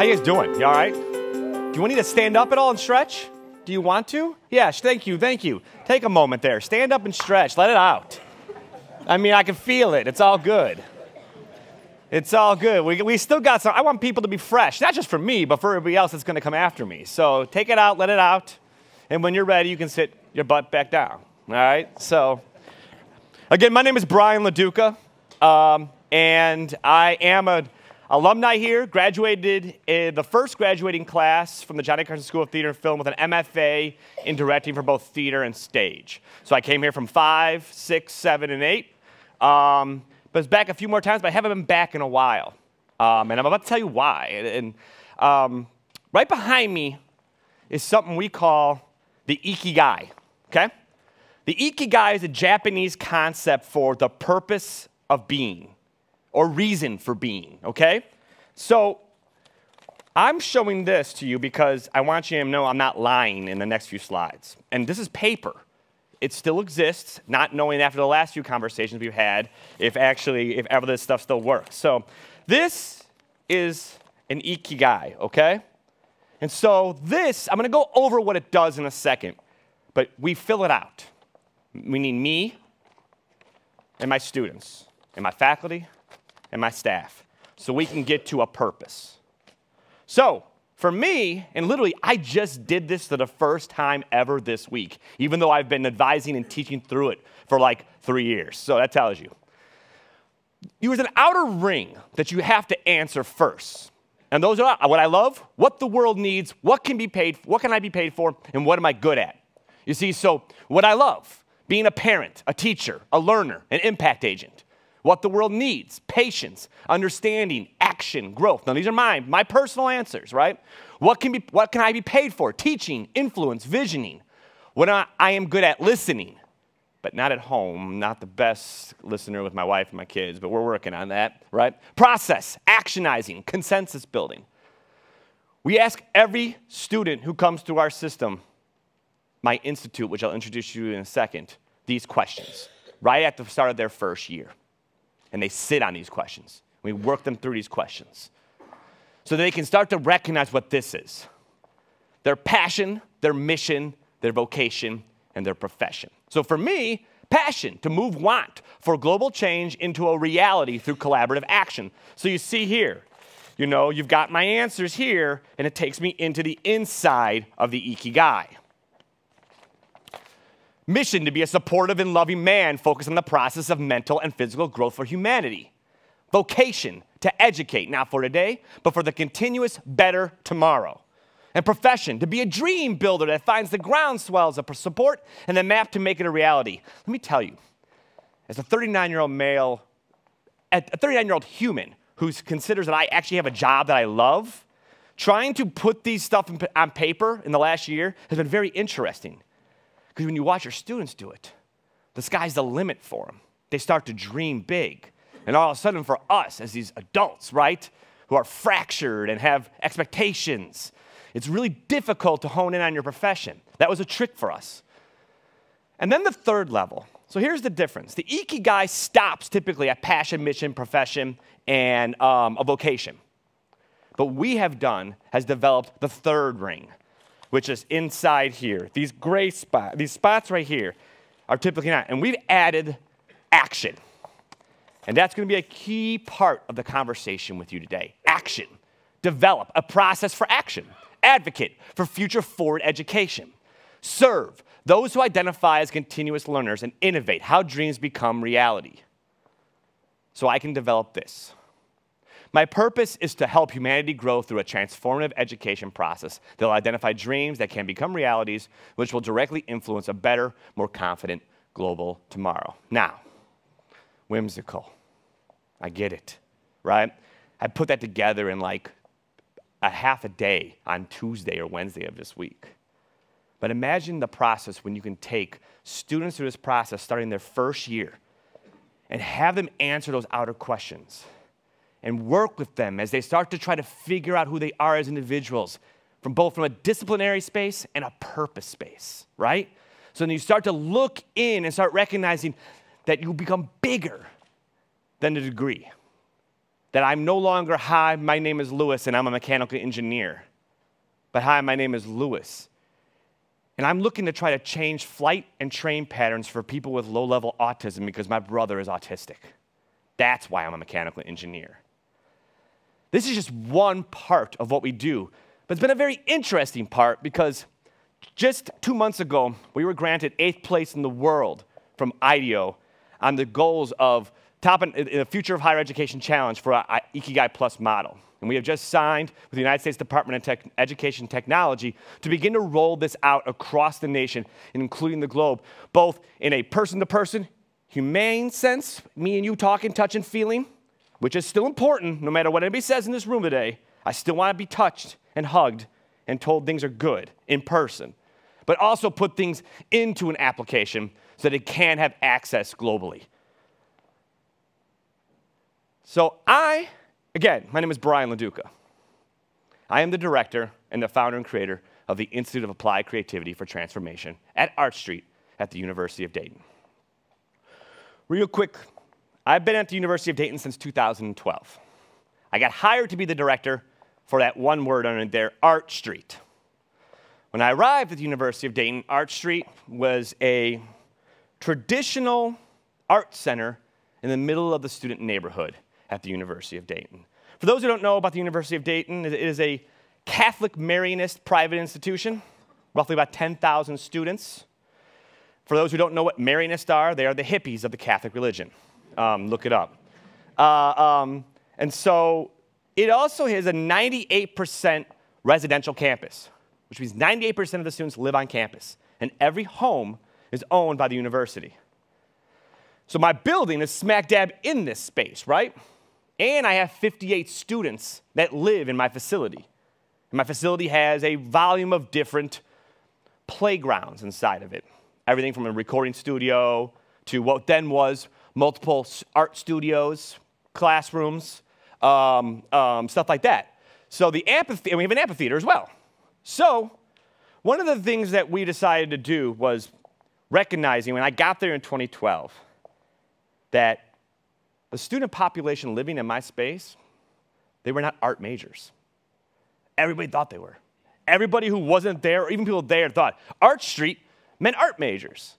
How you guys doing? You all right? Do you want me to stand up at all and stretch? Do you want to? Yeah, thank you, thank you. Take a moment there. Stand up and stretch. Let it out. I mean, I can feel it. It's all good. It's all good. We, we still got some. I want people to be fresh, not just for me, but for everybody else that's going to come after me. So take it out, let it out. And when you're ready, you can sit your butt back down. All right? So, again, my name is Brian LaDuca, um, and I am an alumni here, graduated the first graduating class from the Johnny Carson School of Theater and Film with an MFA in directing for both theater and stage. So I came here from five, six, seven, and eight. Um, but was back a few more times, but I haven't been back in a while. Um, and I'm about to tell you why. And, and um, right behind me is something we call the ikigai, okay? The ikigai is a Japanese concept for the purpose of being or reason for being, okay? So I'm showing this to you because I want you to know I'm not lying in the next few slides. And this is paper it still exists, not knowing after the last few conversations we've had if actually, if ever this stuff still works. So this is an ikigai, okay? And so this, I'm gonna go over what it does in a second, but we fill it out. We need me and my students, and my faculty, and my staff, so we can get to a purpose. So, for me, and literally, I just did this for the first time ever this week, even though I've been advising and teaching through it for like three years. So that tells you. There's an outer ring that you have to answer first. And those are what I love, what the world needs, what can be paid, what can I be paid for, and what am I good at? You see, so what I love, being a parent, a teacher, a learner, an impact agent what the world needs patience, understanding, action, growth. Now, these are mine, my personal answers, right? What can, be, what can I be paid for? Teaching, influence, visioning. When I, I am good at listening, but not at home. Not the best listener with my wife and my kids, but we're working on that, right? Process, actionizing, consensus building. We ask every student who comes through our system, my institute, which I'll introduce you in a second, these questions right at the start of their first year and they sit on these questions. We work them through these questions so they can start to recognize what this is their passion, their mission, their vocation, and their profession. So for me, passion to move want for global change into a reality through collaborative action. So you see here, you know, you've got my answers here, and it takes me into the inside of the ikigai. Mission to be a supportive and loving man focused on the process of mental and physical growth for humanity. Vocation to educate, not for today, but for the continuous better tomorrow. And profession to be a dream builder that finds the groundswells of support and the map to make it a reality. Let me tell you, as a 39 year old male, a 39 year old human who considers that I actually have a job that I love, trying to put these stuff on paper in the last year has been very interesting because when you watch your students do it, the sky's the limit for them. They start to dream big. And all of a sudden, for us as these adults, right, who are fractured and have expectations, it's really difficult to hone in on your profession. That was a trick for us. And then the third level. So here's the difference the Ikigai stops typically at passion, mission, profession, and um, a vocation. But we have done has developed the third ring, which is inside here. These gray spots, these spots right here are typically not. And we've added action. And that's going to be a key part of the conversation with you today. Action. Develop a process for action. Advocate for future forward education. Serve those who identify as continuous learners and innovate how dreams become reality. So I can develop this. My purpose is to help humanity grow through a transformative education process that will identify dreams that can become realities, which will directly influence a better, more confident global tomorrow. Now, whimsical. I get it, right? I put that together in like a half a day on Tuesday or Wednesday of this week. But imagine the process when you can take students through this process starting their first year and have them answer those outer questions and work with them as they start to try to figure out who they are as individuals from both from a disciplinary space and a purpose space, right? So then you start to look in and start recognizing that you become bigger than the degree. that I'm no longer, hi, my name is Lewis and I'm a mechanical engineer, but hi, my name is Lewis. And I'm looking to try to change flight and train patterns for people with low level autism because my brother is autistic. That's why I'm a mechanical engineer. This is just one part of what we do, but it's been a very interesting part because just two months ago, we were granted eighth place in the world from IDEO on the goals of top in, in the Future of Higher Education Challenge for our Ikigai Plus model. And we have just signed with the United States Department of Tech, Education Technology to begin to roll this out across the nation, including the globe, both in a person to person, humane sense, me and you talking, touching, feeling, which is still important no matter what anybody says in this room today. I still want to be touched and hugged and told things are good in person, but also put things into an application so that it can have access globally. So I, again, my name is Brian LaDuca. I am the director and the founder and creator of the Institute of Applied Creativity for Transformation at Art Street at the University of Dayton. Real quick, I've been at the University of Dayton since 2012. I got hired to be the director for that one word on there, Art Street. When I arrived at the University of Dayton, Art Street was a traditional art center in the middle of the student neighborhood at the University of Dayton. For those who don't know about the University of Dayton, it is a Catholic Marianist private institution, roughly about 10,000 students. For those who don't know what Marianists are, they are the hippies of the Catholic religion. Um, look it up. Uh, um, and so it also has a 98% residential campus, which means 98% of the students live on campus, and every home is owned by the university. So my building is smack dab in this space, right? And I have 58 students that live in my facility. And my facility has a volume of different playgrounds inside of it. Everything from a recording studio to what then was multiple art studios, classrooms, um, um, stuff like that. So the amphitheater, we have an amphitheater as well. So one of the things that we decided to do was recognizing when I got there in 2012 that the student population living in my space, they were not art majors. Everybody thought they were. Everybody who wasn't there, or even people there, thought Art Street meant art majors.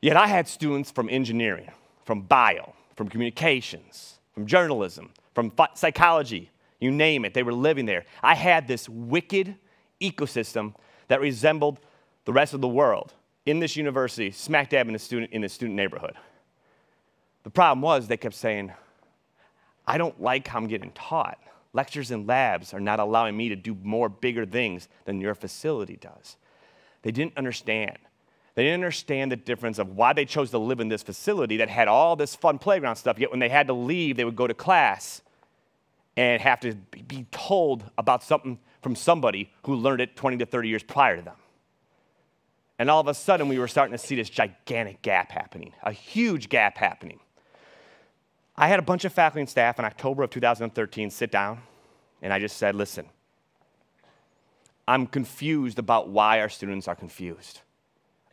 Yet I had students from engineering, from bio, from communications, from journalism, from psychology, you name it, they were living there. I had this wicked ecosystem that resembled the rest of the world in this university, smack dab in the student, in the student neighborhood. The problem was they kept saying, I don't like how I'm getting taught. Lectures and labs are not allowing me to do more bigger things than your facility does. They didn't understand. They didn't understand the difference of why they chose to live in this facility that had all this fun playground stuff, yet when they had to leave, they would go to class and have to be told about something from somebody who learned it 20 to 30 years prior to them. And all of a sudden, we were starting to see this gigantic gap happening, a huge gap happening. I had a bunch of faculty and staff in October of 2013 sit down, and I just said, listen, I'm confused about why our students are confused.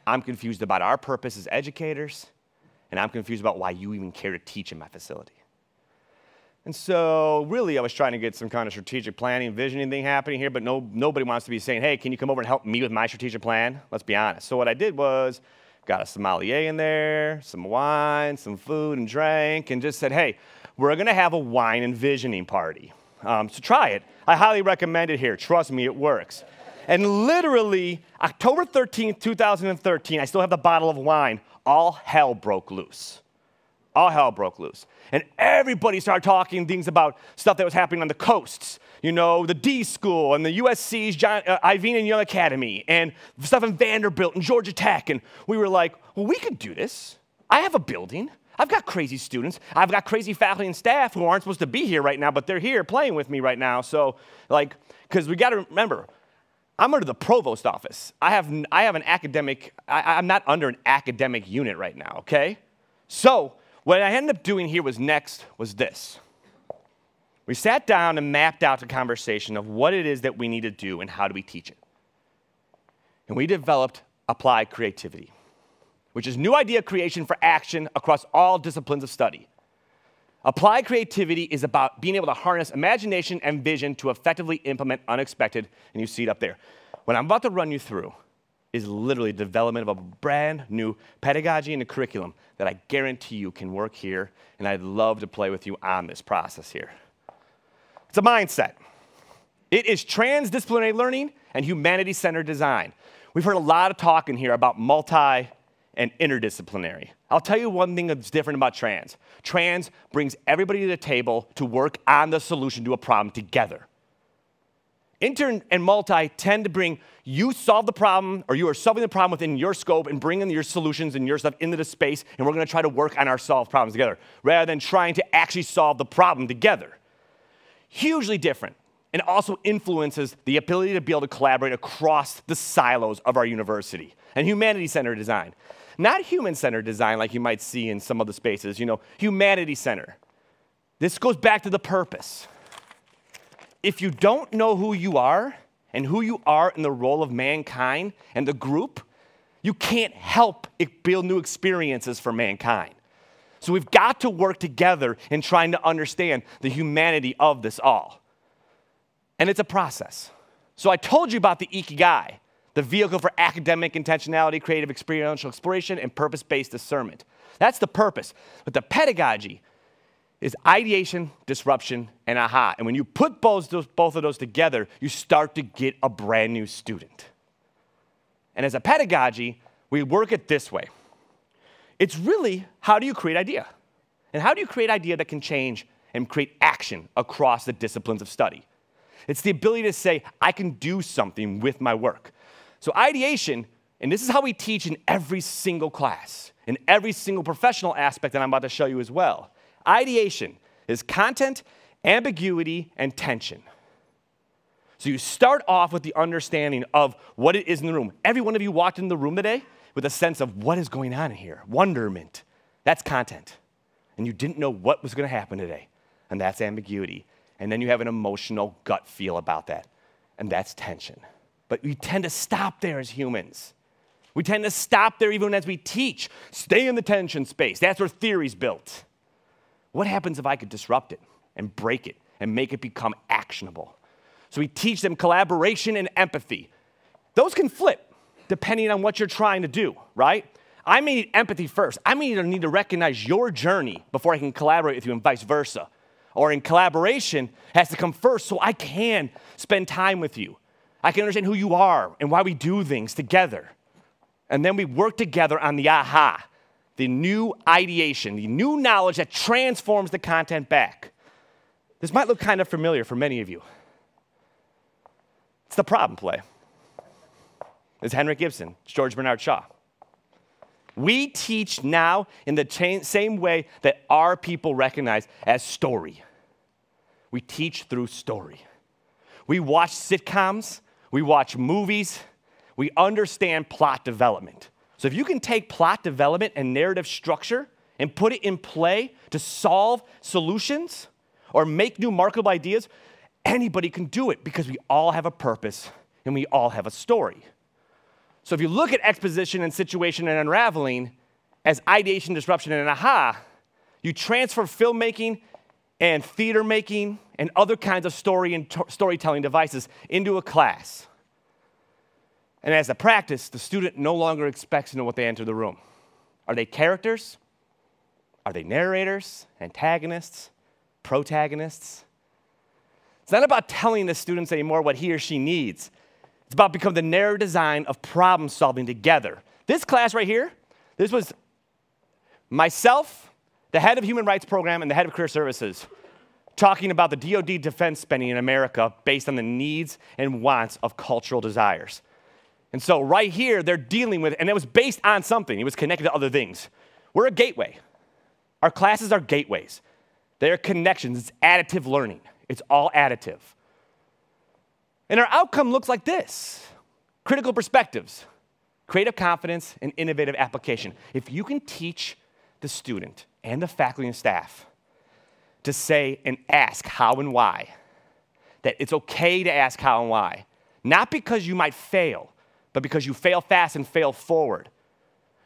I'm confused about our purpose as educators, and I'm confused about why you even care to teach in my facility. And so, really, I was trying to get some kind of strategic planning, visioning thing happening here, but no, nobody wants to be saying, hey, can you come over and help me with my strategic plan? Let's be honest. So, what I did was got a sommelier in there, some wine, some food and drink, and just said, hey, we're to have a wine and visioning party. Um, so try it. I highly recommend it here. Trust me, it works. And literally, October 13th, 2013, I still have the bottle of wine, all hell broke loose. All hell broke loose. And everybody started talking things about stuff that was happening on the coasts you know, the D School and the USC's John, uh, Iovine Young Academy and stuff in Vanderbilt and Georgia Tech. And we were like, well, we could do this. I have a building. I've got crazy students. I've got crazy faculty and staff who aren't supposed to be here right now, but they're here playing with me right now. So, like, because we got to remember, I'm under the provost office. I have, I have an academic, I, I'm not under an academic unit right now, okay? So, what I ended up doing here was next was this. We sat down and mapped out the conversation of what it is that we need to do and how do we teach it. And we developed applied creativity, which is new idea creation for action across all disciplines of study. Applied creativity is about being able to harness imagination and vision to effectively implement unexpected, and you see it up there. What I'm about to run you through is literally the development of a brand new pedagogy and a curriculum that I guarantee you can work here, and I'd love to play with you on this process here. It's a mindset. It is transdisciplinary learning and humanity centered design. We've heard a lot of talk in here about multi and interdisciplinary. I'll tell you one thing that's different about trans. Trans brings everybody to the table to work on the solution to a problem together. Inter and multi tend to bring you solve the problem or you are solving the problem within your scope and bringing your solutions and your stuff into the space and we're going to try to work on our solved problems together rather than trying to actually solve the problem together. Hugely different and also influences the ability to be able to collaborate across the silos of our university and humanity centered design. Not human centered design like you might see in some other spaces, you know, humanity center. This goes back to the purpose. If you don't know who you are and who you are in the role of mankind and the group, you can't help build new experiences for mankind. So we've got to work together in trying to understand the humanity of this all. And it's a process. So I told you about the Ikigai the vehicle for academic intentionality, creative experiential exploration, and purpose based discernment. That's the purpose. But the pedagogy is ideation, disruption, and aha. And when you put both, those, both of those together, you start to get a brand new student. And as a pedagogy, we work it this way it's really how do you create idea? And how do you create idea that can change and create action across the disciplines of study? It's the ability to say, I can do something with my work. So, ideation, and this is how we teach in every single class, in every single professional aspect that I'm about to show you as well. Ideation is content, ambiguity, and tension. So, you start off with the understanding of what it is in the room. Every one of you walked in the room today with a sense of what is going on here, wonderment. That's content. And you didn't know what was going to happen today, and that's ambiguity. And then you have an emotional gut feel about that, and that's tension. But we tend to stop there as humans. We tend to stop there even as we teach. Stay in the tension space. That's where theory's built. What happens if I could disrupt it and break it and make it become actionable? So we teach them collaboration and empathy. Those can flip depending on what you're trying to do, right? I may need empathy first. I may need to recognize your journey before I can collaborate with you, and vice versa. Or in collaboration has to come first so I can spend time with you. I can understand who you are and why we do things together. And then we work together on the aha, the new ideation, the new knowledge that transforms the content back. This might look kind of familiar for many of you. It's the problem play. It's Henrik Ibsen, it's George Bernard Shaw. We teach now in the cha- same way that our people recognize as story. We teach through story. We watch sitcoms we watch movies, we understand plot development. So if you can take plot development and narrative structure and put it in play to solve solutions or make new marketable ideas, anybody can do it because we all have a purpose and we all have a story. So if you look at exposition and situation and unraveling as ideation, disruption, and aha, you transfer filmmaking and theater making and other kinds of story and t- storytelling devices into a class. And as a practice, the student no longer expects to know what they enter the room. Are they characters? Are they narrators, antagonists, protagonists? It's not about telling the students anymore what he or she needs. It's about becoming the narrow design of problem solving together. This class right here, this was myself, the head of human rights program, and the head of career services talking about the DoD defense spending in America based on the needs and wants of cultural desires. And so, right here, they're dealing with, and it was based on something, it was connected to other things. We're a gateway. Our classes are gateways, they're connections, it's additive learning, it's all additive. And our outcome looks like this critical perspectives, creative confidence, and innovative application. If you can teach the student and the faculty and staff to say and ask how and why. That it's okay to ask how and why. Not because you might fail, but because you fail fast and fail forward.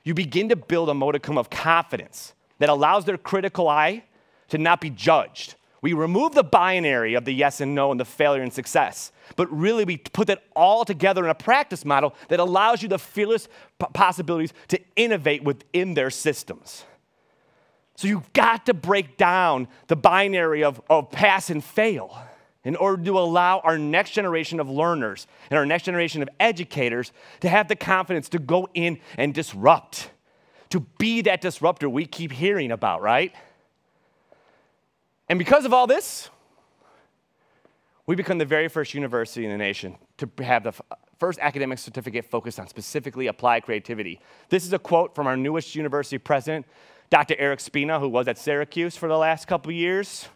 You begin to build a modicum of confidence that allows their critical eye to not be judged. We remove the binary of the yes and no and the failure and success. But really, we put that all together in a practice model that allows you the fearless possibilities to innovate within their systems. So you've got to break down the binary of, of pass and fail in order to allow our next generation of learners and our next generation of educators to have the confidence to go in and disrupt, to be that disruptor we keep hearing about, right? And because of all this, we become the very first university in the nation to have the first academic certificate focused on specifically applied creativity. This is a quote from our newest university president, Dr. Eric Spina, who was at Syracuse for the last couple years.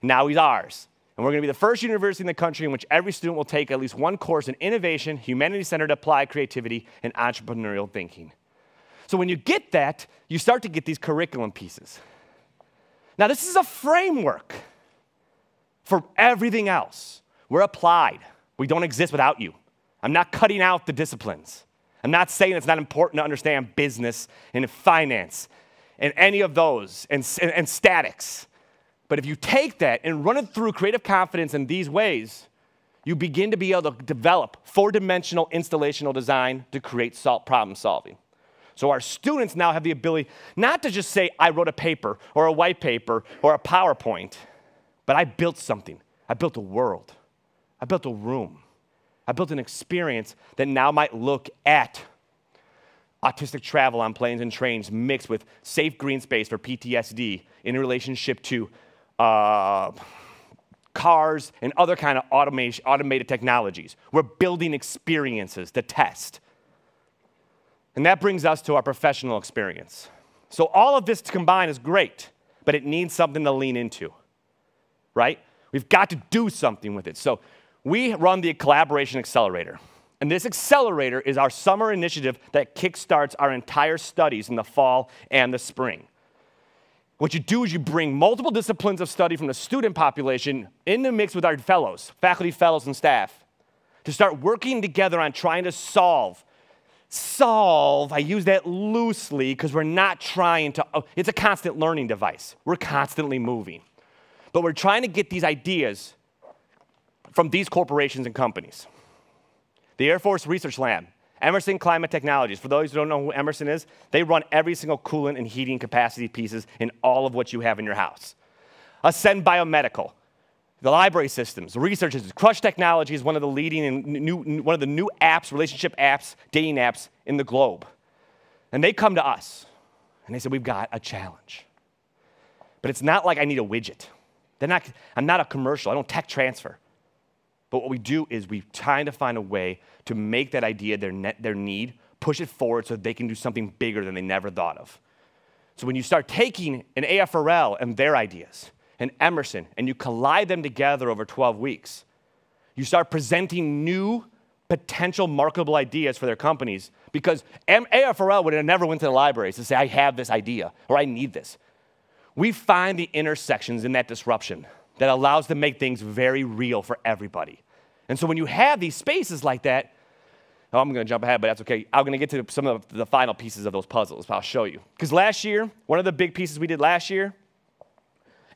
Now he's ours. And we're going to be the first university in the country in which every student will take at least one course in innovation, humanity centered applied creativity, and entrepreneurial thinking. So when you get that, you start to get these curriculum pieces. Now, this is a framework for everything else. We're applied. We don't exist without you. I'm not cutting out the disciplines. I'm not saying it's not important to understand business and finance and any of those and, and, and statics. But if you take that and run it through creative confidence in these ways, you begin to be able to develop four dimensional installational design to create problem solving. So our students now have the ability not to just say, I wrote a paper or a white paper or a PowerPoint, but I built something. I built a world. I built a room. I built an experience that now might look at autistic travel on planes and trains mixed with safe green space for PTSD in relationship to uh, cars and other kind of automated technologies. We're building experiences to test. And that brings us to our professional experience. So, all of this combined is great, but it needs something to lean into, right? We've got to do something with it. So, we run the Collaboration Accelerator. And this accelerator is our summer initiative that kickstarts our entire studies in the fall and the spring. What you do is you bring multiple disciplines of study from the student population in the mix with our fellows, faculty, fellows, and staff, to start working together on trying to solve solve, I use that loosely because we're not trying to, oh, it's a constant learning device. We're constantly moving. But we're trying to get these ideas from these corporations and companies. The Air Force Research Lab, Emerson Climate Technologies. For those who don't know who Emerson is, they run every single coolant and heating capacity pieces in all of what you have in your house. Ascend Biomedical, the library systems, the research. Crush Technology is one of the leading and new, one of the new apps, relationship apps, dating apps in the globe. And they come to us and they say, We've got a challenge. But it's not like I need a widget. They're not, I'm not a commercial, I don't tech transfer. But what we do is we try to find a way to make that idea their, net, their need, push it forward so they can do something bigger than they never thought of. So when you start taking an AFRL and their ideas, and Emerson, and you collide them together over 12 weeks, you start presenting new potential marketable ideas for their companies because AFRL would have never went to the libraries to say, I have this idea or I need this. We find the intersections in that disruption that allows to make things very real for everybody. And so when you have these spaces like that, oh, I'm going to jump ahead, but that's okay. I'm going to get to some of the final pieces of those puzzles. I'll show you. Because last year, one of the big pieces we did last year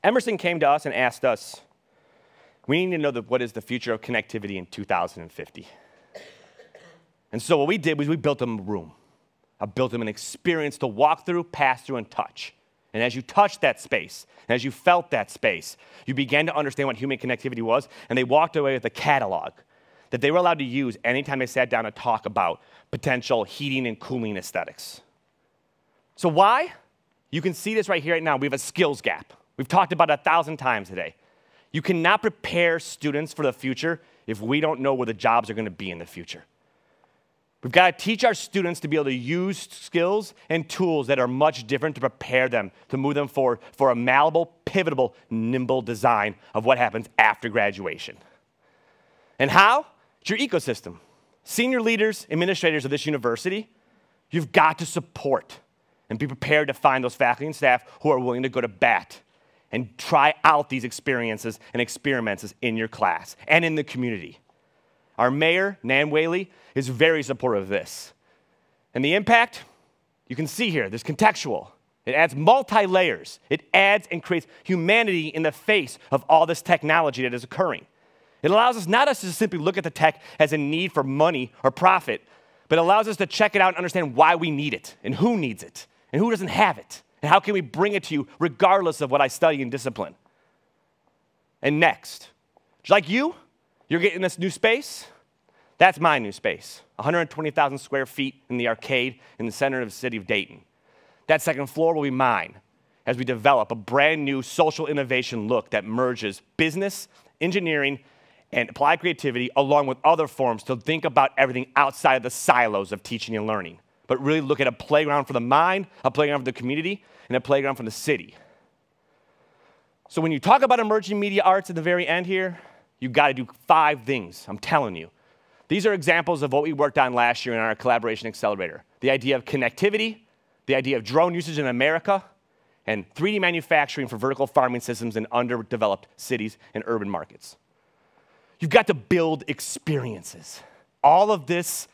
Emerson came to us and asked us, we need to know the, what is the future of connectivity in 2050. And so what we did was we built them a room. I built them an experience to walk through, pass through, and touch. And as you touched that space, and as you felt that space, you began to understand what human connectivity was, and they walked away with a catalog that they were allowed to use anytime they sat down to talk about potential heating and cooling aesthetics. So, why? You can see this right here, right now. We have a skills gap. We've talked about it a thousand times today. You cannot prepare students for the future if we don't know where the jobs are going to be in the future. We've got to teach our students to be able to use skills and tools that are much different to prepare them, to move them forward for a malleable, pivotable, nimble design of what happens after graduation. And how? It's your ecosystem. Senior leaders, administrators of this university, you've got to support and be prepared to find those faculty and staff who are willing to go to bat and try out these experiences and experiments in your class and in the community. Our mayor, Nan Whaley, is very supportive of this. And the impact, you can see here, there's contextual. It adds multi layers. It adds and creates humanity in the face of all this technology that is occurring. It allows us not us to simply look at the tech as a need for money or profit, but allows us to check it out and understand why we need it and who needs it and who doesn't have it and how can we bring it to you regardless of what I study in discipline. And next, like you, you're getting this new space. That's my new space 120,000 square feet in the arcade in the center of the city of Dayton. That second floor will be mine as we develop a brand new social innovation look that merges business, engineering, and applied creativity along with other forms to think about everything outside of the silos of teaching and learning, but really look at a playground for the mind, a playground for the community, and a playground for the city. So when you talk about emerging media arts at the very end here, you got to do five things, I'm telling you. These are examples of what we worked on last year in our collaboration accelerator. The idea of connectivity, the idea of drone usage in America, and 3D manufacturing for vertical farming systems in underdeveloped cities and urban markets. You've got to build experiences. All of this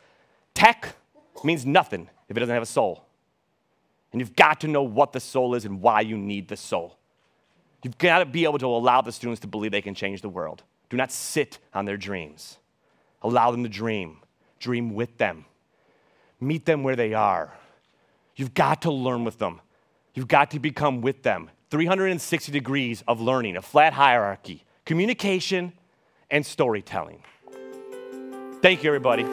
tech means nothing if it doesn't have a soul. And you've got to know what the soul is and why you need the soul. You've got to be able to allow the students to believe they can change the world. Do not sit on their dreams. Allow them to dream. Dream with them. Meet them where they are. You've got to learn with them. You've got to become with them. 360 degrees of learning, a flat hierarchy, communication, and storytelling. Thank you, everybody.